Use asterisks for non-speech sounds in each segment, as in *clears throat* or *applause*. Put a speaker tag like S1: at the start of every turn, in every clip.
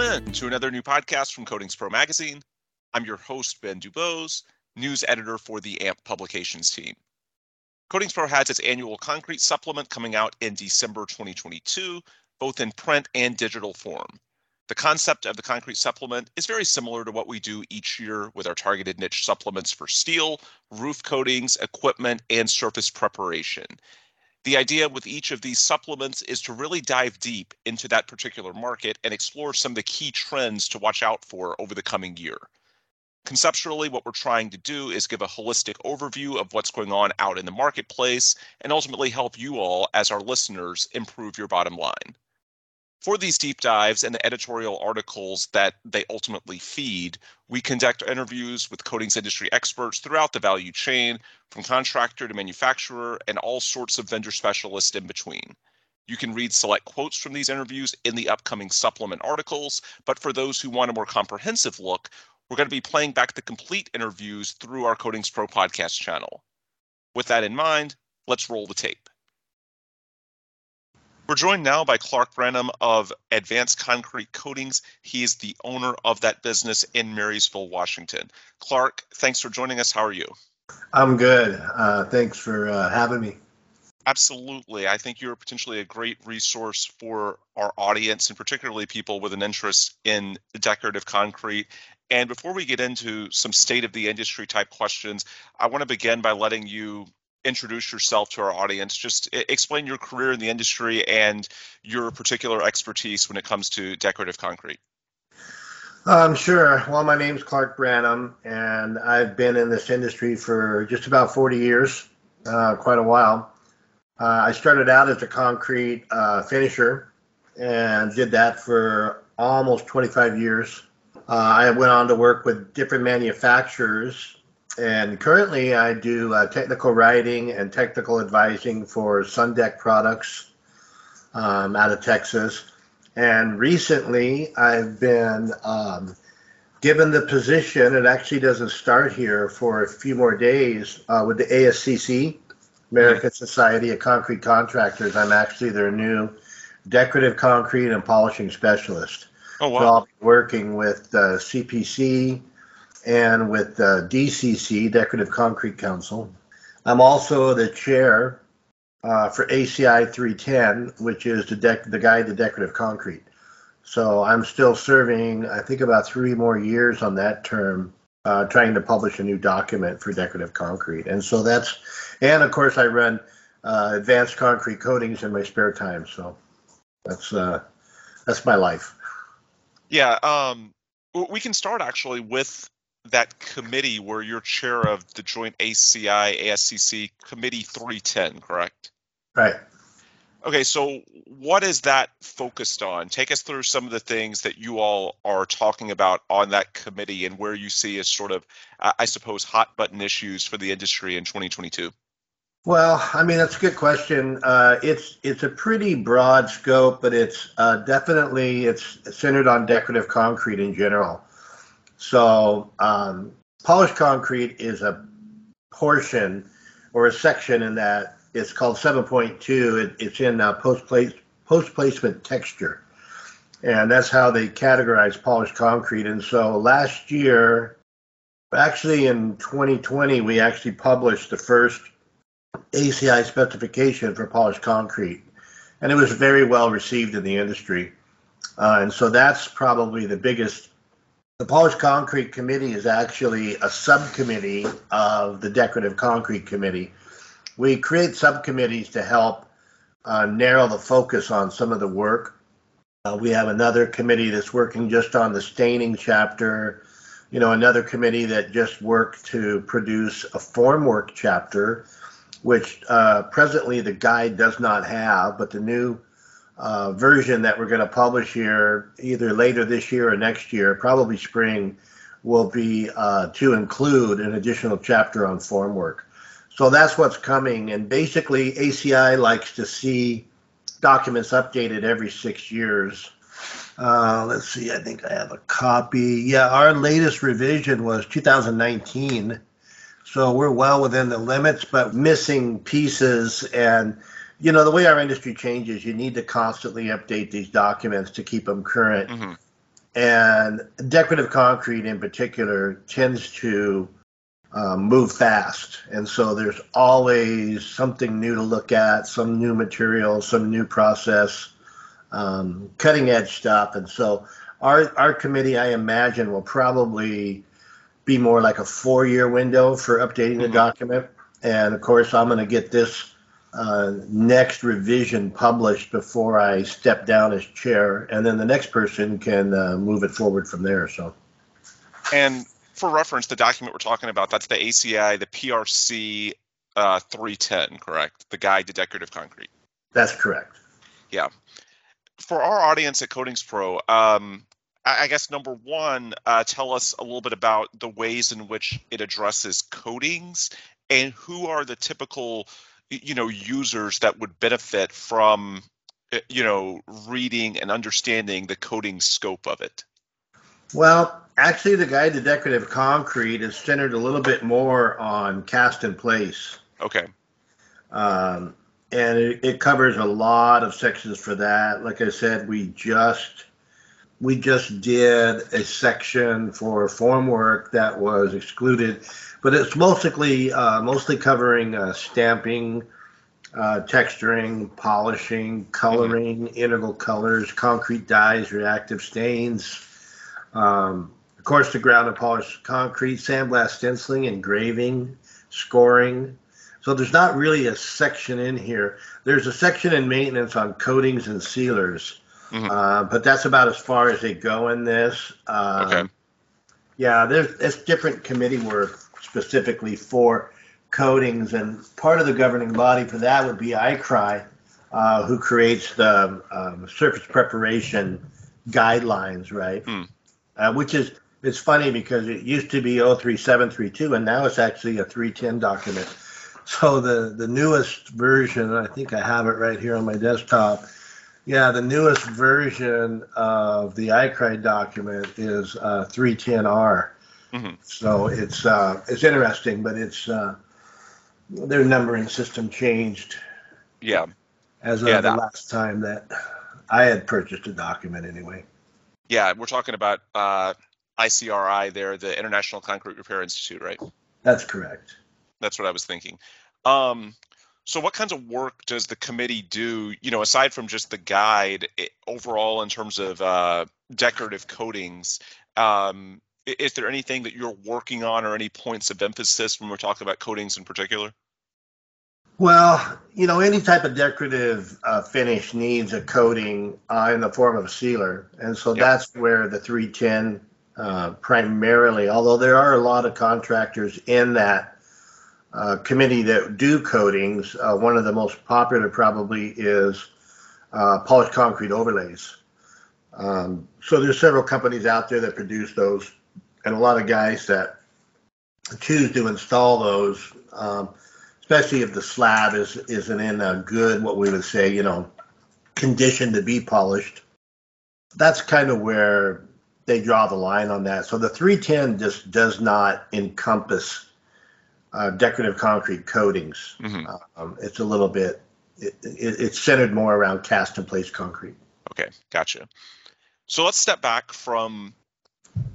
S1: Welcome to another new podcast from Coatings Pro Magazine. I'm your host, Ben Dubose, news editor for the AMP Publications team. Coatings Pro has its annual concrete supplement coming out in December 2022, both in print and digital form. The concept of the concrete supplement is very similar to what we do each year with our targeted niche supplements for steel, roof coatings, equipment, and surface preparation. The idea with each of these supplements is to really dive deep into that particular market and explore some of the key trends to watch out for over the coming year. Conceptually, what we're trying to do is give a holistic overview of what's going on out in the marketplace and ultimately help you all, as our listeners, improve your bottom line. For these deep dives and the editorial articles that they ultimately feed, we conduct interviews with coatings industry experts throughout the value chain, from contractor to manufacturer, and all sorts of vendor specialists in between. You can read select quotes from these interviews in the upcoming supplement articles, but for those who want a more comprehensive look, we're going to be playing back the complete interviews through our Coatings Pro podcast channel. With that in mind, let's roll the tape. We're joined now by Clark Branham of Advanced Concrete Coatings. He is the owner of that business in Marysville, Washington. Clark, thanks for joining us. How are you?
S2: I'm good. Uh, thanks for uh, having me.
S1: Absolutely. I think you're potentially a great resource for our audience and particularly people with an interest in decorative concrete. And before we get into some state of the industry type questions, I want to begin by letting you introduce yourself to our audience. Just explain your career in the industry and your particular expertise when it comes to decorative concrete.
S2: Um, sure. Well, my name's Clark Branham, and I've been in this industry for just about 40 years, uh, quite a while. Uh, I started out as a concrete uh, finisher and did that for almost 25 years. Uh, I went on to work with different manufacturers and currently I do uh, technical writing and technical advising for Sundek Products um, out of Texas. And recently I've been um, given the position, it actually doesn't start here for a few more days, uh, with the ASCC, American Society of Concrete Contractors. I'm actually their new decorative concrete and polishing specialist.
S1: Oh, wow.
S2: So I'll be working with uh, CPC, and with uh, DCC, Decorative Concrete Council. I'm also the chair uh, for ACI 310, which is the, dec- the Guide to Decorative Concrete. So I'm still serving, I think, about three more years on that term, uh, trying to publish a new document for decorative concrete. And so that's, and of course, I run uh, advanced concrete coatings in my spare time. So that's uh, that's my life.
S1: Yeah, um, we can start actually with that committee where you're chair of the joint ACI ASCC committee 310, correct?
S2: Right.
S1: Okay, so what is that focused on? Take us through some of the things that you all are talking about on that committee and where you see as sort of, I suppose, hot button issues for the industry in 2022.
S2: Well, I mean that's a good question. Uh, it's it's a pretty broad scope, but it's uh, definitely it's centered on decorative concrete in general. So um, polished concrete is a portion or a section in that it's called 7.2. It, it's in uh, post place post placement texture, and that's how they categorize polished concrete. And so last year, actually in 2020, we actually published the first ACI specification for polished concrete, and it was very well received in the industry. Uh, and so that's probably the biggest the Polished Concrete Committee is actually a subcommittee of the Decorative Concrete Committee. We create subcommittees to help uh, narrow the focus on some of the work. Uh, we have another committee that's working just on the staining chapter, you know, another committee that just worked to produce a formwork chapter, which uh, presently the guide does not have, but the new uh, version that we're going to publish here, either later this year or next year, probably spring, will be uh, to include an additional chapter on formwork. So that's what's coming. And basically, ACI likes to see documents updated every six years. Uh, let's see, I think I have a copy. Yeah, our latest revision was 2019. So we're well within the limits, but missing pieces and you know the way our industry changes you need to constantly update these documents to keep them current mm-hmm. and decorative concrete in particular tends to um, move fast. And so there's always something new to look at, some new material, some new process, um, cutting edge stuff. And so our, our committee, I imagine, will probably be more like a four year window for updating the mm-hmm. document. And of course, I'm going to get this uh, next revision published before I step down as chair, and then the next person can uh, move it forward from there. So,
S1: and for reference, the document we're talking about that's the ACI, the PRC uh, 310, correct? The Guide to Decorative Concrete.
S2: That's correct.
S1: Yeah. For our audience at Coatings Pro, um, I guess number one, uh, tell us a little bit about the ways in which it addresses coatings and who are the typical you know users that would benefit from eh, you know reading and understanding the coating scope of it?
S2: Well actually the guide to decorative concrete is centered a little bit more on cast in place.
S1: Okay.
S2: Um, and it, it covers a lot of sections for that. Like i said we just we just did a section for formwork that was excluded but it's mostly uh, mostly covering uh, stamping, uh, texturing, polishing, coloring, mm-hmm. integral colors, concrete dyes, reactive stains. Um, of course, the ground and polished concrete, sandblast stenciling, engraving, scoring. So there's not really a section in here. There's a section in maintenance on coatings and sealers, mm-hmm. uh, but that's about as far as they go in this. Um, okay. Yeah, there's it's different committee work specifically for coatings, and part of the governing body for that would be ICRI, uh, who creates the um, surface preparation guidelines, right? Mm. Uh, which is it's funny because it used to be 03732 and now it's actually a 310 document. So the the newest version, I think I have it right here on my desktop. Yeah, the newest version of the ICRI document is uh, 310R. Mm-hmm. So it's uh, it's interesting, but it's uh, their numbering system changed.
S1: Yeah.
S2: As of yeah, the last time that I had purchased a document, anyway.
S1: Yeah, we're talking about uh, ICRI there, the International Concrete Repair Institute, right?
S2: That's correct.
S1: That's what I was thinking. Um, so, what kinds of work does the committee do? You know, aside from just the guide, it, overall in terms of uh, decorative coatings, um, is there anything that you're working on or any points of emphasis when we're talking about coatings in particular?
S2: Well, you know, any type of decorative uh, finish needs a coating uh, in the form of a sealer. And so yep. that's where the 310 uh, primarily, although there are a lot of contractors in that uh, committee that do coatings, uh, one of the most popular probably is uh, polished concrete overlays. Um, so there's several companies out there that produce those and a lot of guys that choose to install those, um, especially if the slab is isn't in a good, what we would say, you know, condition to be polished. That's kind of where they draw the line on that. So the 310 just does not encompass uh, decorative concrete coatings. Mm-hmm. Um, it's a little bit, it, it, it's centered more around cast in place concrete.
S1: Okay, gotcha. So let's step back from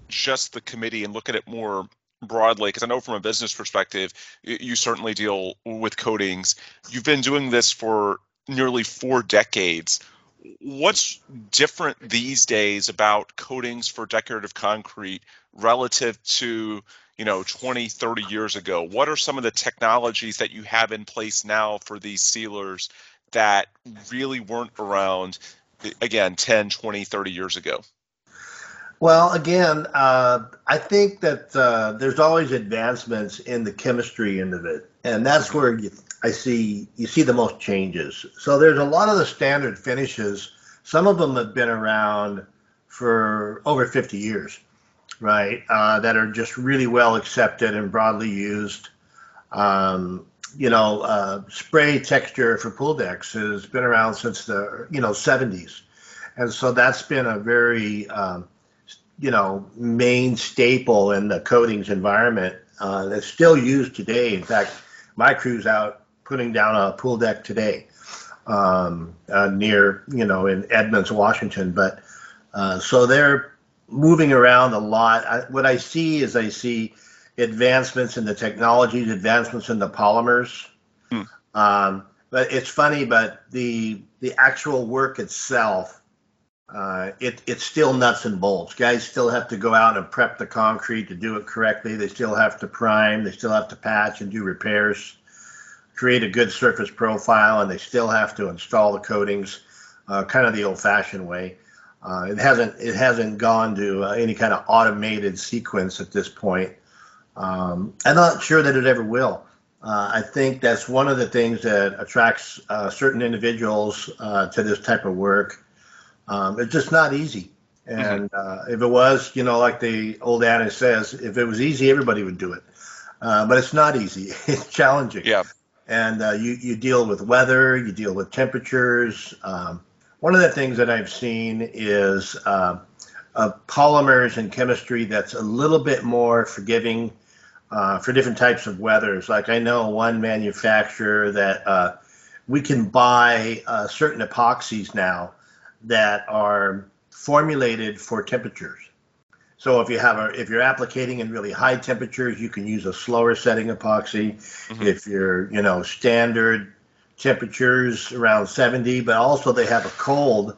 S1: just the committee and look at it more broadly because i know from a business perspective you certainly deal with coatings. You've been doing this for nearly four decades. What's different these days about coatings for decorative concrete relative to you know 20 30 years ago? What are some of the technologies that you have in place now for these sealers that really weren't around again 10 20 30 years ago
S2: well, again, uh, I think that uh, there's always advancements in the chemistry end of it, and that's where you, I see you see the most changes. So there's a lot of the standard finishes. Some of them have been around for over 50 years, right? Uh, that are just really well accepted and broadly used. Um, you know, uh, spray texture for pool decks has been around since the you know 70s, and so that's been a very um, you know main staple in the coatings environment uh, that's still used today. In fact, my crew's out putting down a pool deck today um, uh, near you know in Edmonds, Washington. But uh, so they're moving around a lot. I, what I see is I see advancements in the technologies, advancements in the polymers. Hmm. Um, but it's funny, but the the actual work itself, uh, it it's still nuts and bolts. Guys still have to go out and prep the concrete to do it correctly. They still have to prime. They still have to patch and do repairs, create a good surface profile, and they still have to install the coatings, uh, kind of the old-fashioned way. Uh, it hasn't it hasn't gone to uh, any kind of automated sequence at this point. Um, I'm not sure that it ever will. Uh, I think that's one of the things that attracts certain individuals to this type of work. Um, it's just not easy. Mm-hmm. And mm-hmm. if it was, you know, like the old adage says, if it was easy, everybody would do it. Uh, but it's not easy. *laughs* it's challenging.
S1: Yeah.
S2: And you, you deal with weather, you deal with temperatures. Um, one of the things that I've seen is uh, polymers and chemistry that's a little bit more forgiving uh, for different types of weathers. Like I know one manufacturer that uh, we can buy uh, certain epoxies now that are formulated for temperatures. So if you have a if you're applicating in really high temperatures, you can use a slower setting epoxy. Mm-hmm. If you're you know standard temperatures around 70, but also they have a cold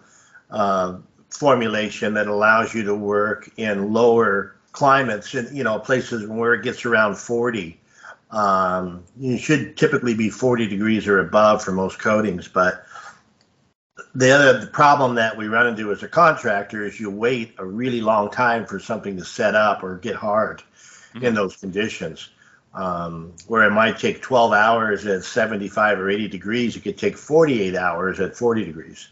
S2: uh, formulation that allows you to work in lower climates and you know places where it gets around 40 um, you should typically be 40 degrees or above for most coatings but the other the problem that we run into as a contractor is you wait a really long time for something to set up or get hard mm-hmm. in those conditions um, where it might take 12 hours at 75 or 80 degrees it could take 48 hours at 40 degrees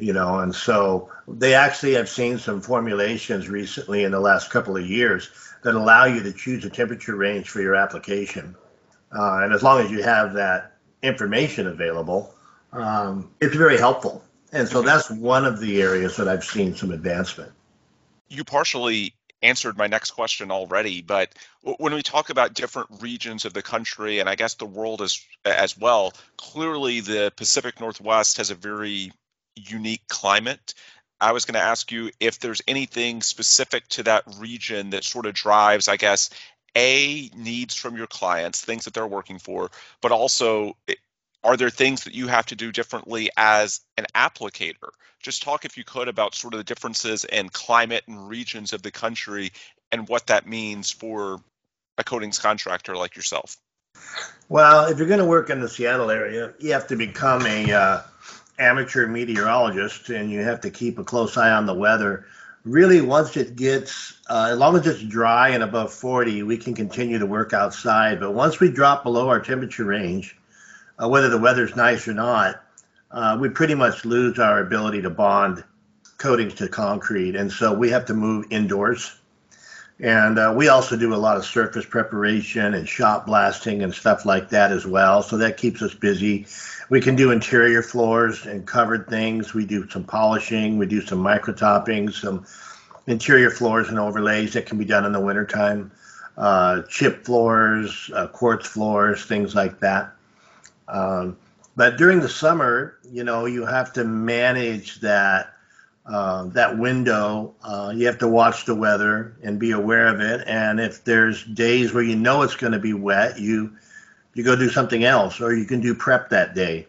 S2: you know, and so they actually have seen some formulations recently in the last couple of years that allow you to choose a temperature range for your application. Uh, and as long as you have that information available, um, it's very helpful. And so that's one of the areas that I've seen some advancement.
S1: You partially answered my next question already, but when we talk about different regions of the country and I guess the world as as well, clearly the Pacific Northwest has a very unique climate. I was going to ask you if there's anything specific to that region that sort of drives, I guess, a needs from your clients, things that they're working for, but also are there things that you have to do differently as an applicator? Just talk, if you could, about sort of the differences in climate and regions of the country and what that means for a coatings contractor like yourself.
S2: Well, if you're going to work in the Seattle area, you have to become a uh, amateur meteorologist and you have to keep a close eye on the weather. Really, once it gets, uh, as long as it's dry and above 40, we can continue to work outside. But once we drop below our temperature range, uh, whether the weather's nice or not, uh, we pretty much lose our ability to bond coatings to concrete. And so we have to move indoors. And uh, we also do a lot of surface preparation and shot blasting and stuff like that as well. So that keeps us busy. We can do interior floors and covered things. We do some polishing. We do some micro toppings, some interior floors and overlays that can be done in the wintertime. Uh, chip floors, uh, quartz floors, things like that. Um, but during the summer, you know, you have to manage that uh, that window. Uh, you have to watch the weather and be aware of it. And if there's days where you know it's going to be wet, you you go do something else, or you can do prep that day.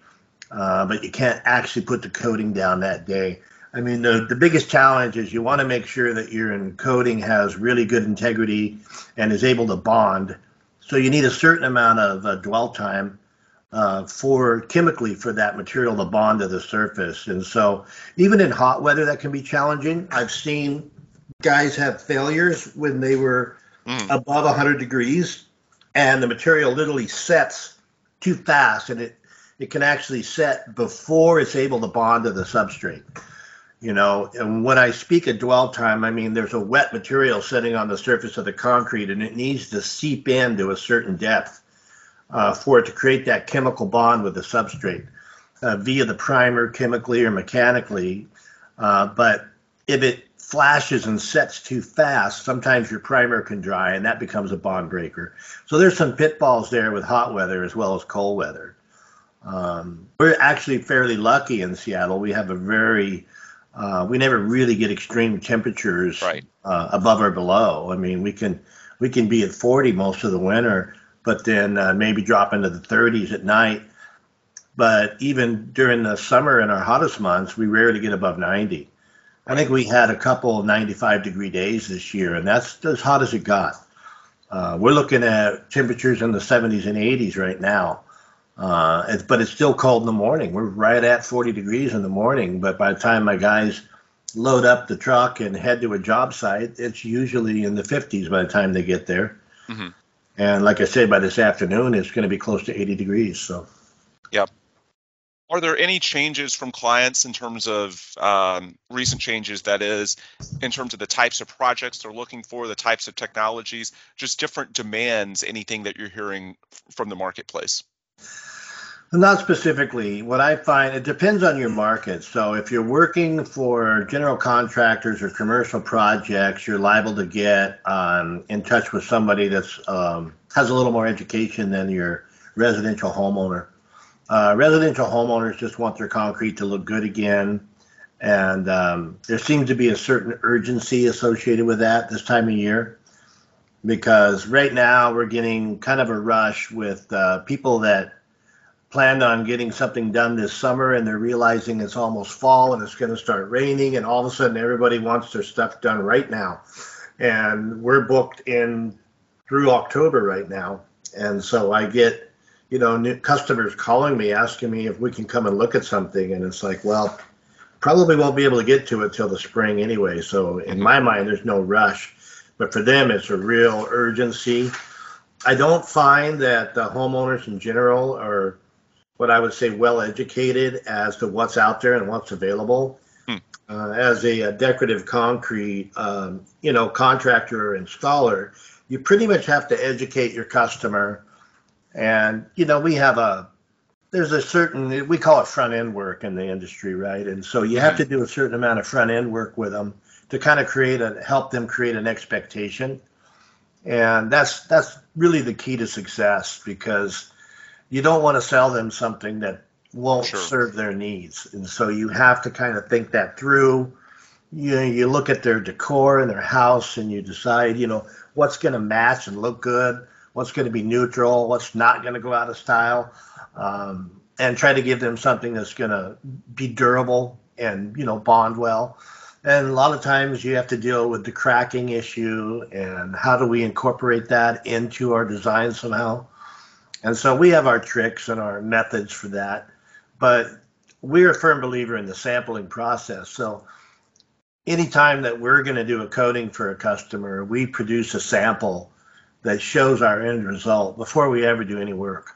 S2: Uh, but you can't actually put the coating down that day. I mean, the, the biggest challenge is you want to make sure that your encoding has really good integrity and is able to bond. So you need a certain amount of uh, dwell time uh, for chemically for that material to bond to the surface. And so, even in hot weather, that can be challenging. I've seen guys have failures when they were mm. above 100 degrees, and the material literally sets too fast, and it it can actually set before it's able to bond to the substrate. You know, and when I speak of dwell time, I mean there's a wet material sitting on the surface of the concrete, and it needs to seep in to a certain depth uh, for it to create that chemical bond with the substrate uh, via the primer chemically or mechanically. Uh, but if it flashes and sets too fast, sometimes your primer can dry and that becomes a bond breaker. So there's some pitfalls there with hot weather as well as cold weather. Um, we're actually fairly lucky in Seattle. We have a very uh, we never really get extreme temperatures
S1: right.
S2: uh, above or below. I mean, we can we can be at 40 most of the winter, but then uh, maybe drop into the 30s at night. But even during the summer in our hottest months, we rarely get above 90. I think we had a couple 95 degree days this year, and that's as hot as it got. Uh, we're looking at temperatures in the 70s and 80s right now. Uh, it's, but it's still cold in the morning. We're right at 40 degrees in the morning, but by the time my guys load up the truck and head to a job site, it's usually in the 50s by the time they get there. Mm-hmm. And like I said, by this afternoon, it's going to be close to 80 degrees. So,
S1: yep. Are there any changes from clients in terms of um, recent changes? That is, in terms of the types of projects they're looking for, the types of technologies, just different demands. Anything that you're hearing from the marketplace?
S2: Not specifically. What I find, it depends on your market. So if you're working for general contractors or commercial projects, you're liable to get um, in touch with somebody that's um, has a little more education than your residential homeowner. Uh, residential homeowners just want their concrete to look good again. And um, there seems to be a certain urgency associated with that this time of year because right now we're getting kind of a rush with uh, people that planned on getting something done this summer and they're realizing it's almost fall and it's going to start raining and all of a sudden everybody wants their stuff done right now. And we're booked in through october right now. And so i get you know new customers calling me asking me if we can come and look at something and it's like well probably won't be able to get to it till the spring anyway. So in my mind there's no rush. But for them it's a real urgency. I don't find that the homeowners in general are what I would say well educated as to what's out there and what's available. Hmm. Uh, as a, a, decorative concrete, um, you know, contractor or installer, you pretty much have to educate your customer. And you know, we have a there's a certain we call it front end work in the industry, right? And so you have to do a certain amount of front end work with them to kind of create a help them create an expectation. And that's that's really the key to success because you don't want to sell them something that won't sure. serve their needs. And so you have to kind of think that through. You know, you look at their decor in their house and you decide, you know, what's going to match and look good, what's going to be neutral, what's not going to go out of style, um, and try to give them something that's going to be durable and, you know, bond well. And a lot of times you have to deal with the cracking issue and how do we incorporate that into our design somehow. And so we have our tricks and our methods for that. But we're a firm believer in the sampling process. So anytime that we're going to do a coating for a customer, we produce a sample that shows our end result before we ever do any work.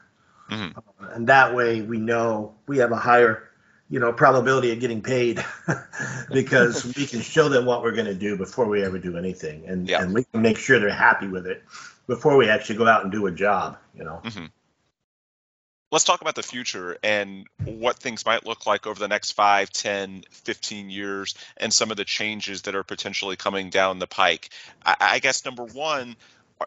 S2: Mm-hmm. Uh, and that way we know we have a higher you know probability of getting paid *laughs* because we can show them what we're going to do before we ever do anything and, yeah. and we can make sure they're happy with it before we actually go out and do a job you know? Mm-hmm.
S1: Let's talk about the future and what things might look like over the next 5 10 15 years and some of the changes that are potentially coming down the pike. I, I guess number one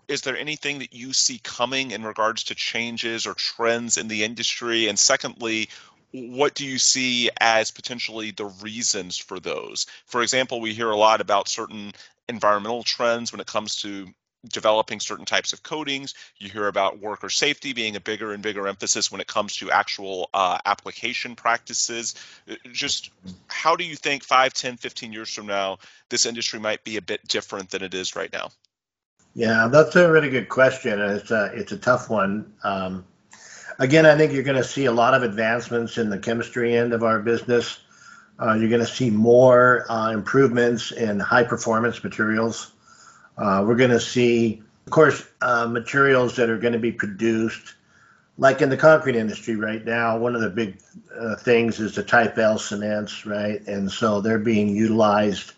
S1: is there anything that you see coming in regards to changes or trends in the industry? And secondly what do you see as potentially the reasons for those? For example we hear a lot about certain environmental trends when it comes to developing certain types of coatings. You hear about worker safety being a bigger and bigger emphasis when it comes to actual uh, application practices. Uh, just how do you think 5, 10, 15 years from now, this industry might be a bit different than it is right now?
S2: Yeah, that's a really good question. It's a, it's a tough one. Um, again, I think you're going to see a lot of advancements in the chemistry end of our business. Uh, you're going to see more uh, improvements in high performance materials. Uh, we're going to see, of course, uh, materials that are going to be produced, like in the concrete industry right now. One of the big uh, things is the Type L cements, right? And so they're being utilized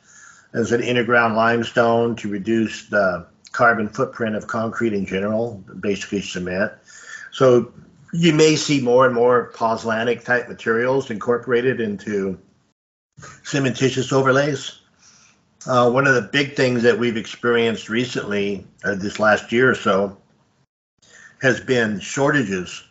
S2: as an interground limestone to reduce the carbon footprint of concrete in general, basically cement. So you may see more and more pozzolanic type materials incorporated into cementitious overlays. Uh, one of the big things that we've experienced recently, uh, this last year or so, has been shortages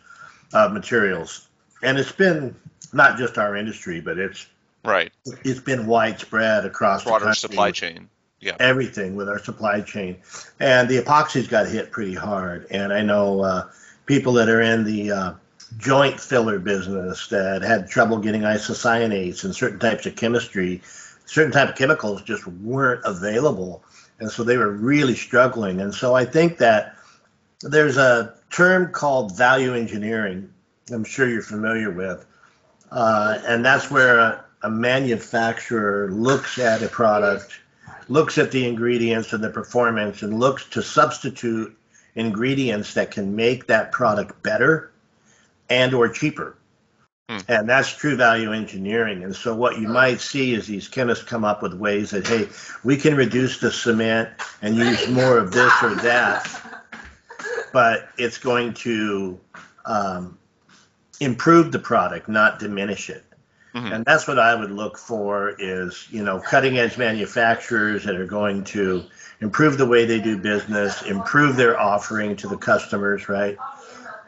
S2: of materials. And it's been not just our industry, but it's
S1: Right.
S2: It's been widespread across
S1: Broader
S2: the
S1: supply chain. Yeah.
S2: Everything with our supply chain, and the epoxies got hit pretty hard. And I know uh, people that are in the uh, joint filler business that had trouble getting isocyanates and certain types of chemistry, certain type of chemicals just weren't available, and so they were really struggling. And so I think that there's a term called value engineering. I'm sure you're familiar with, uh, and that's where a, a manufacturer looks at a product looks at the ingredients and the performance and looks to substitute ingredients that can make that product better and or cheaper. Hmm. And that's true value engineering. And so what you might see is these chemists come up with ways that, hey, we can reduce the cement and use more of this or that, but it's going to um, improve the product, not diminish it. Mm-hmm. And that's what I would look for is, you know, cutting edge manufacturers that are going to improve the way they do business, improve their offering to the customers, right?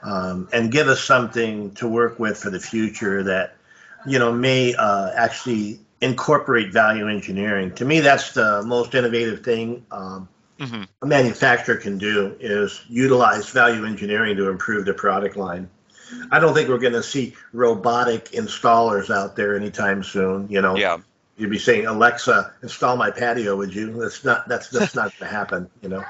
S2: Um, and give us something to work with for the future that, you know, may uh, actually incorporate value engineering. To me, that's the most innovative thing um, mm-hmm. a manufacturer can do is utilize value engineering to improve the product line. I don't think we're going to see robotic installers out there anytime soon. You know,
S1: yeah.
S2: You'd be saying, Alexa, install my patio, would you? That's not that's that's not going to happen. You know.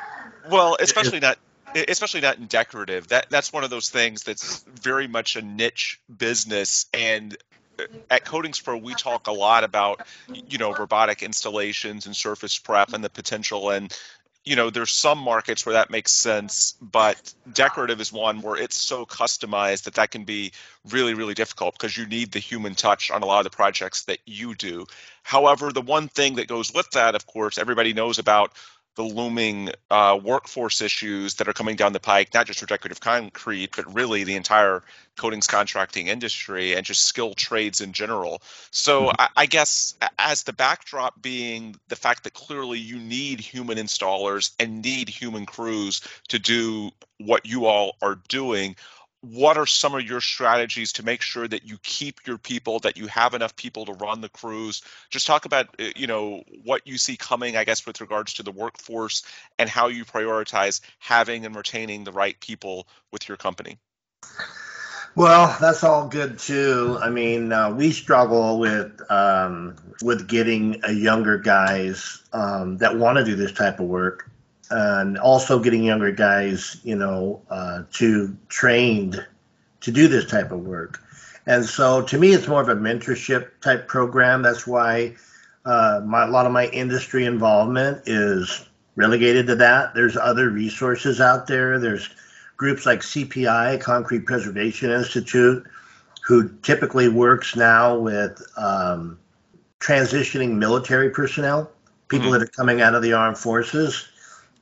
S1: Well, especially not especially not in decorative. That that's one of those things that's very much a niche business and uh, at Coatings Pro, we talk a lot about, you know, robotic installations and surface prep and the potential and you know there's some markets where that makes sense but decorative is one where it's so customized that that can be really really difficult because you need the human touch on a lot of the projects that you do however the one thing that goes with that of course everybody knows about the looming uh, workforce issues that are coming down the pike, not just for decorative concrete, but really the entire coatings contracting industry and just skilled trades in general. So mm-hmm. I, I, guess as the backdrop being the fact that clearly you need human installers and need human crews to do what you all are doing what are some of your strategies to make sure that you keep your people that you have enough people to run the crews? Just talk about uh, you know what you see coming i guess with regards to the workforce and how you prioritize having and retaining the right people with your company.
S2: Well that's all good too. I mean uh, we struggle with um, with getting a younger guys um, that want to do this type of work and also getting younger guys, you know, uh, to trained to do this type of work. And so, to me, it's more of a mentorship type program. That's why uh, my, a lot of my industry involvement is relegated to that. There's other resources out there. There's groups like CPI, Concrete Preservation Institute, who typically works now with um, transitioning military personnel, people mm-hmm. that are coming out of the armed forces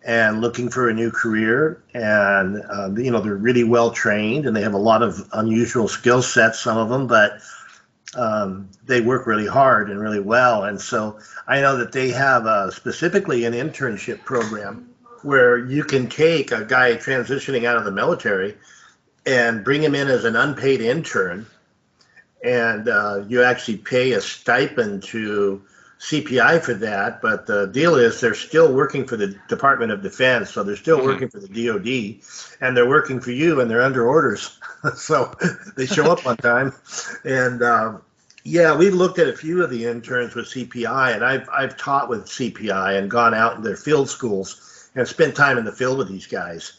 S2: and looking for a new career. And, uh, you know, they're really well trained and they have a lot of unusual skill sets, some of them, but um, they work really hard and really well. And so I know that they have uh, specifically an internship program where you can take a guy transitioning out of the military and bring him in as an unpaid intern. And uh, you actually pay a stipend to CPI for that, but the deal is they're still working for the Department of Defense, so they're still mm-hmm. working for the DoD, and they're working for you, and they're under orders, *laughs* so they show up on time. And uh, yeah, we looked at a few of the interns with CPI, and I've I've taught with CPI and gone out in their field schools and spent time in the field with these guys.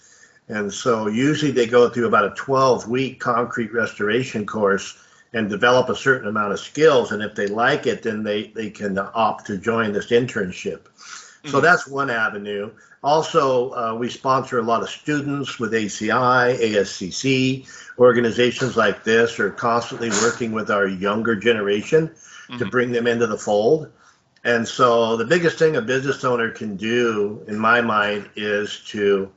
S2: And so usually they go through about a 12 week concrete restoration course and develop a certain amount of skills. And if they like it, then they, they can opt to join this internship. Mm-hmm. So that's one avenue. Also, uh, we sponsor a lot of students with ACI, ASCC. Organizations like this are constantly working with our younger generation mm-hmm. to bring them into the fold. And so, the biggest thing a business owner can do, in my mind, is to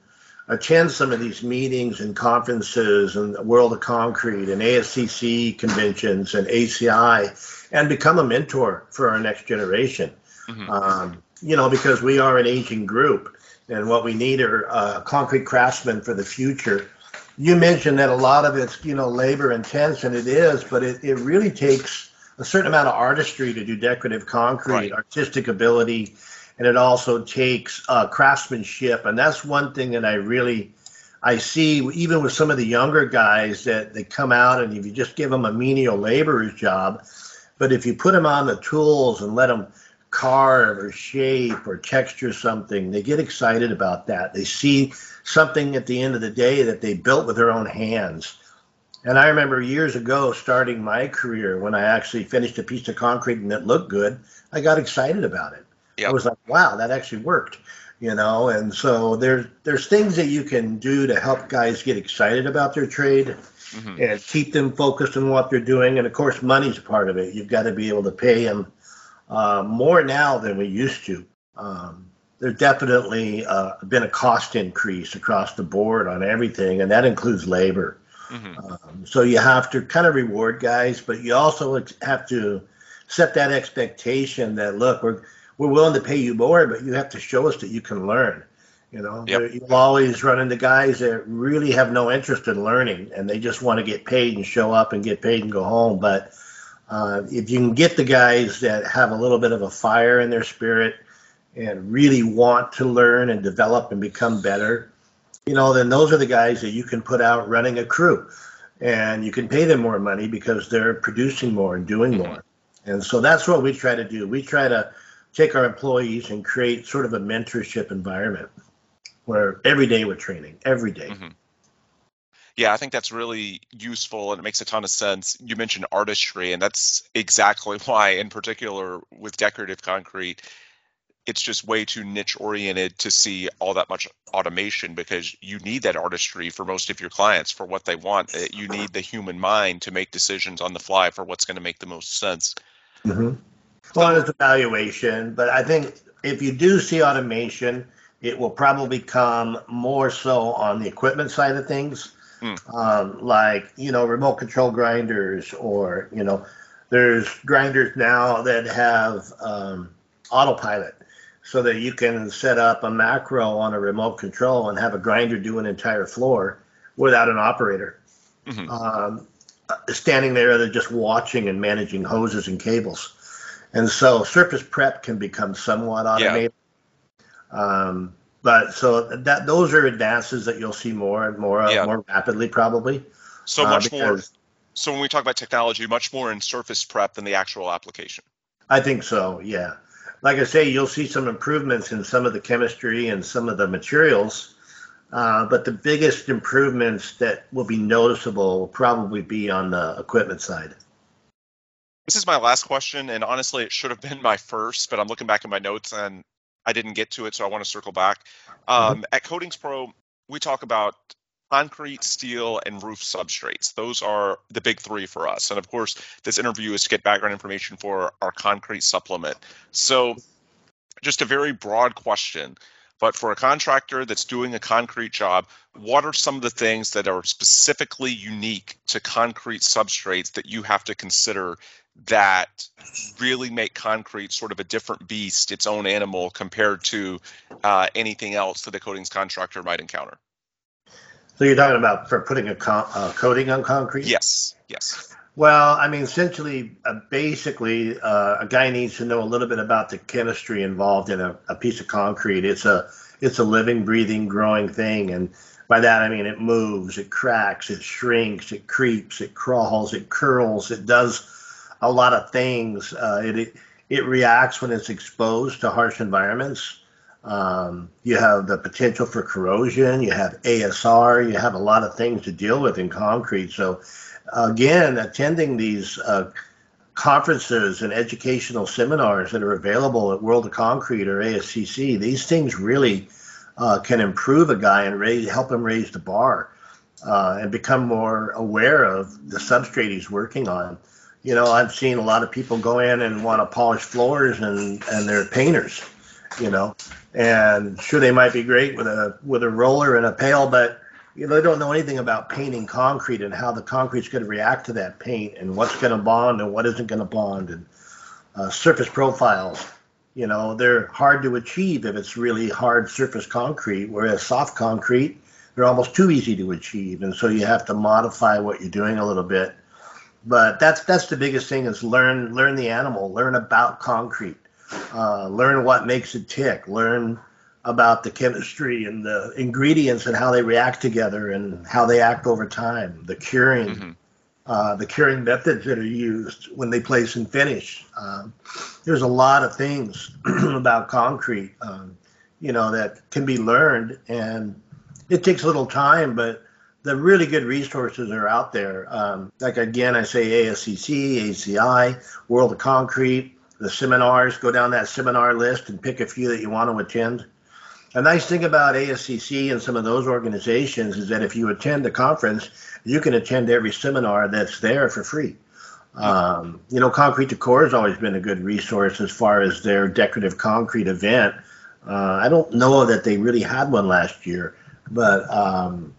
S2: attend some of these meetings and conferences and World of Concrete and ASCC conventions and ACI and become a mentor for our next generation. Mm-hmm. Um, you know, because we are an aging group and what we need are uh, concrete craftsmen for the future. You mentioned that a lot of it's, you know, labor intense and it is, but it, it really takes a certain amount of artistry to do decorative concrete,
S1: Right.
S2: artistic ability, and it also takes uh, craftsmanship. And that's one thing that I really I see even with some of the younger guys that they come out and if you just give them a menial laborer's job, but if you put them on the tools and let them carve or shape or texture something, they get excited about that. They see something at the end of the day that they built with their own hands. And I remember years ago starting my career when I actually finished a piece of concrete and it looked good, I got excited about it.
S1: Yep.
S2: I was like, wow, that actually worked. You know, and so there's there's things that you can do to help guys get excited about their trade
S1: Mhm.
S2: and keep them focused on what they're doing. And of course, money's part of it. You've got to be able to pay them uh, more now than we used to. Um, there's definitely uh, been a cost increase across the board on everything, and that includes labor.
S1: Mhm.
S2: Um, so you have to kind of reward guys, but you also ex- have to set that expectation that look, we're we're willing to pay you more, but you have to show us that you can learn. You know,
S1: Yep.
S2: You'll always run into guys that really have no interest in learning, and they just want to get paid and show up and get paid and go home. But uh, if you can get the guys that have a little bit of a fire in their spirit and really want to learn and develop and become better, you know, then those are the guys that you can put out running a crew and you can pay them more money because they're producing more and doing more. And so that's what we try to do. We try to take our employees and create sort of a mentorship environment where every day we're training, every day.
S1: Mhm. Yeah, I think that's really useful and it makes a ton of sense. You mentioned artistry, and that's exactly *laughs* why, in particular with decorative concrete, it's just way too niche oriented to see all that much automation because you need that artistry for most of your clients for what they want. Uh, You need the human mind to make decisions on the fly for what's going to make the most sense.
S2: Mm-hmm. Well, it's evaluation, but I think if you do see automation, it will probably come more so on the equipment side of things,
S1: Hmm.
S2: um, like you know remote control grinders, or you know there's grinders now that have um, autopilot, so that you can set up a macro on a remote control and have a grinder do an entire floor without an operator
S1: Mhm.
S2: um, standing there, they're just watching and managing hoses and cables. And so surface prep can become somewhat automated. Um, but so that those are advances that you'll see more and more of
S1: Yeah.
S2: more rapidly, probably.
S1: So
S2: uh,
S1: much more. So when we talk about technology, much more in surface prep than the actual application.
S2: I think so. Yeah. Like I say, you'll see some improvements in some of the chemistry and some of the materials. Uh, but the biggest improvements that will be noticeable will probably be on the equipment side.
S1: This is my last question, and honestly, it should have been my first, but I'm looking back at my notes and I didn't get to it, so I want to circle back. Um, At Coatings Pro, we talk about concrete, steel, and roof substrates. Those are the big three for us. And of course, this interview is to get background information for our concrete supplement. So, just a very broad question, but for a contractor that's doing a concrete job, what are some of the things that are specifically unique to concrete substrates that you have to consider that really make concrete sort of a different beast, its own animal compared to uh, anything else that the coatings contractor might encounter?
S2: So you're talking about for putting a co- uh, coating on concrete?
S1: Yes, yes.
S2: Well, I mean, essentially, uh, basically, uh, a guy needs to know a little bit about the chemistry involved in a, a piece of concrete. It's a it's a living, breathing, growing thing, and by that I mean it moves, it cracks, it shrinks, it creeps, it crawls, it curls, it does a lot of things. Uh, it, it reacts when it's exposed to harsh environments. Um, you have the potential for corrosion. You have ASR. You have a lot of things to deal with in concrete. So again, attending these uh, conferences and educational seminars that are available at World of Concrete or ASCC, these things really uh, can improve a guy and raise, help him raise the bar uh, and become more aware of the substrate he's working on. You know, I've seen a lot of people go in and want to polish floors and, and they're painters, you know, and sure they might be great with a with a roller and a pail, but you know, they don't know anything about painting concrete and how the concrete's going to react to that paint and what's going to bond and what isn't going to bond and uh, surface profiles. You know, they're hard to achieve if it's really hard surface concrete, whereas soft concrete, they're almost too easy to achieve. And so you have to modify what you're doing a little bit. But that's that's the biggest thing is learn learn the animal, learn about concrete, uh, learn what makes it tick, learn about the chemistry and the ingredients and how they react together and how they act over time, the curing, mm-hmm. uh, the curing methods that are used when they place and finish. Um, there's a lot of things *clears throat* about concrete, um, you know, that can be learned, and it takes a little time, but the really good resources are out there. Um, like again, I say ASCC, ACI, World of Concrete, the seminars. Go down that seminar list and pick a few that you want to attend. A nice thing about ASCC and some of those organizations is that if you attend a conference, you can attend every seminar that's there for free. Um, you know, Concrete Decor has always been a good resource as far as their decorative concrete event. Uh, I don't know that they really had one last year, but um,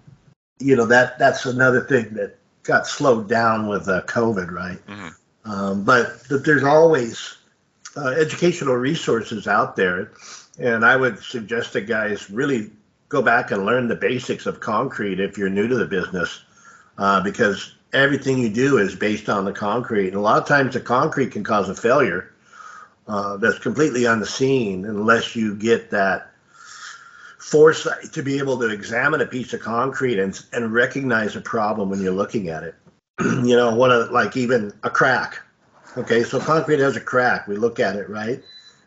S2: you know that that's another thing that got slowed down with uh, COVID, right? Mm-hmm. Um, but, but there's always uh, educational resources out there, and I would suggest that guys really go back and learn the basics of concrete if you're new to the business, uh, because everything you do is based on the concrete, and a lot of times the concrete can cause a failure uh, that's completely unseen unless you get that foresight to be able to examine a piece of concrete and, and recognize a problem when you're looking at it. *clears throat* you know, one of like even a crack. Okay, so concrete has a crack. We look at it, right?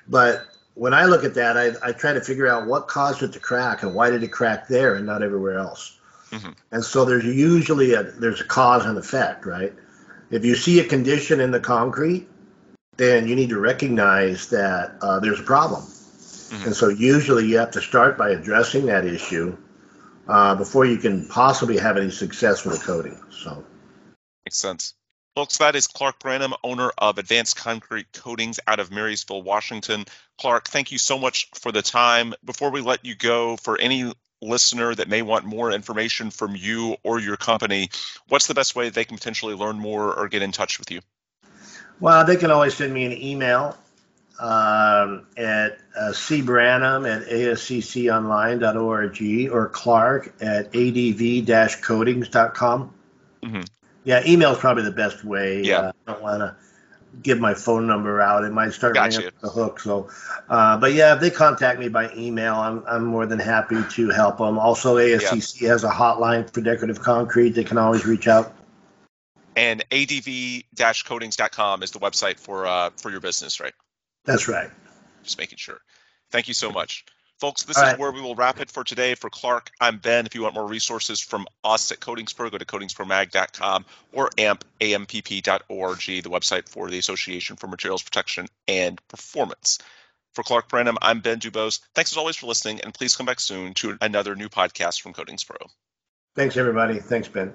S2: But when I look at that, I, I try to figure out what caused it to crack and why did it crack there and not everywhere else. Mm-hmm. And so there's usually a there's a cause and effect, right? If you see a condition in the concrete, then you need to recognize that uh, there's a problem Mm-hmm. And so usually you have to start by addressing that issue uh, before you can possibly have any success with a coating. So
S1: makes sense. Folks, that is Clark Branham, owner of Advanced Concrete Coatings out of Marysville, Washington. Clark, thank you so much for the time. Before we let you go, for any listener that may want more information from you or your company, what's the best way they can potentially learn more or get in touch with you?
S2: Well, they can always send me an email um, at uh, cbranham at ascconline.org or Clark at adv-coatings.com. Mm-hmm. Yeah, email is probably the best way.
S1: Yeah. Uh,
S2: I don't want to give my phone number out. It might start ringing up the hook. So, uh, but yeah, if they contact me by email, I'm, I'm more than happy to help them. Also, ASCC has a hotline for decorative concrete. They can always reach out.
S1: And adv-coatings.com is the website for uh, for your business, right?
S2: That's right.
S1: Just making sure. Thank you so much. Folks, this All is right. where we will wrap it for today. For Clark, I'm Ben. If you want more resources from us at CoatingsPro, go to coatingspromag.com or amp, ampp.org, the website for the Association for Materials Protection and Performance. For Clark Branham, I'm Ben Dubose. Thanks as always for listening, and please come back soon to another new podcast from Coatings Pro.
S2: Thanks, everybody. Thanks, Ben.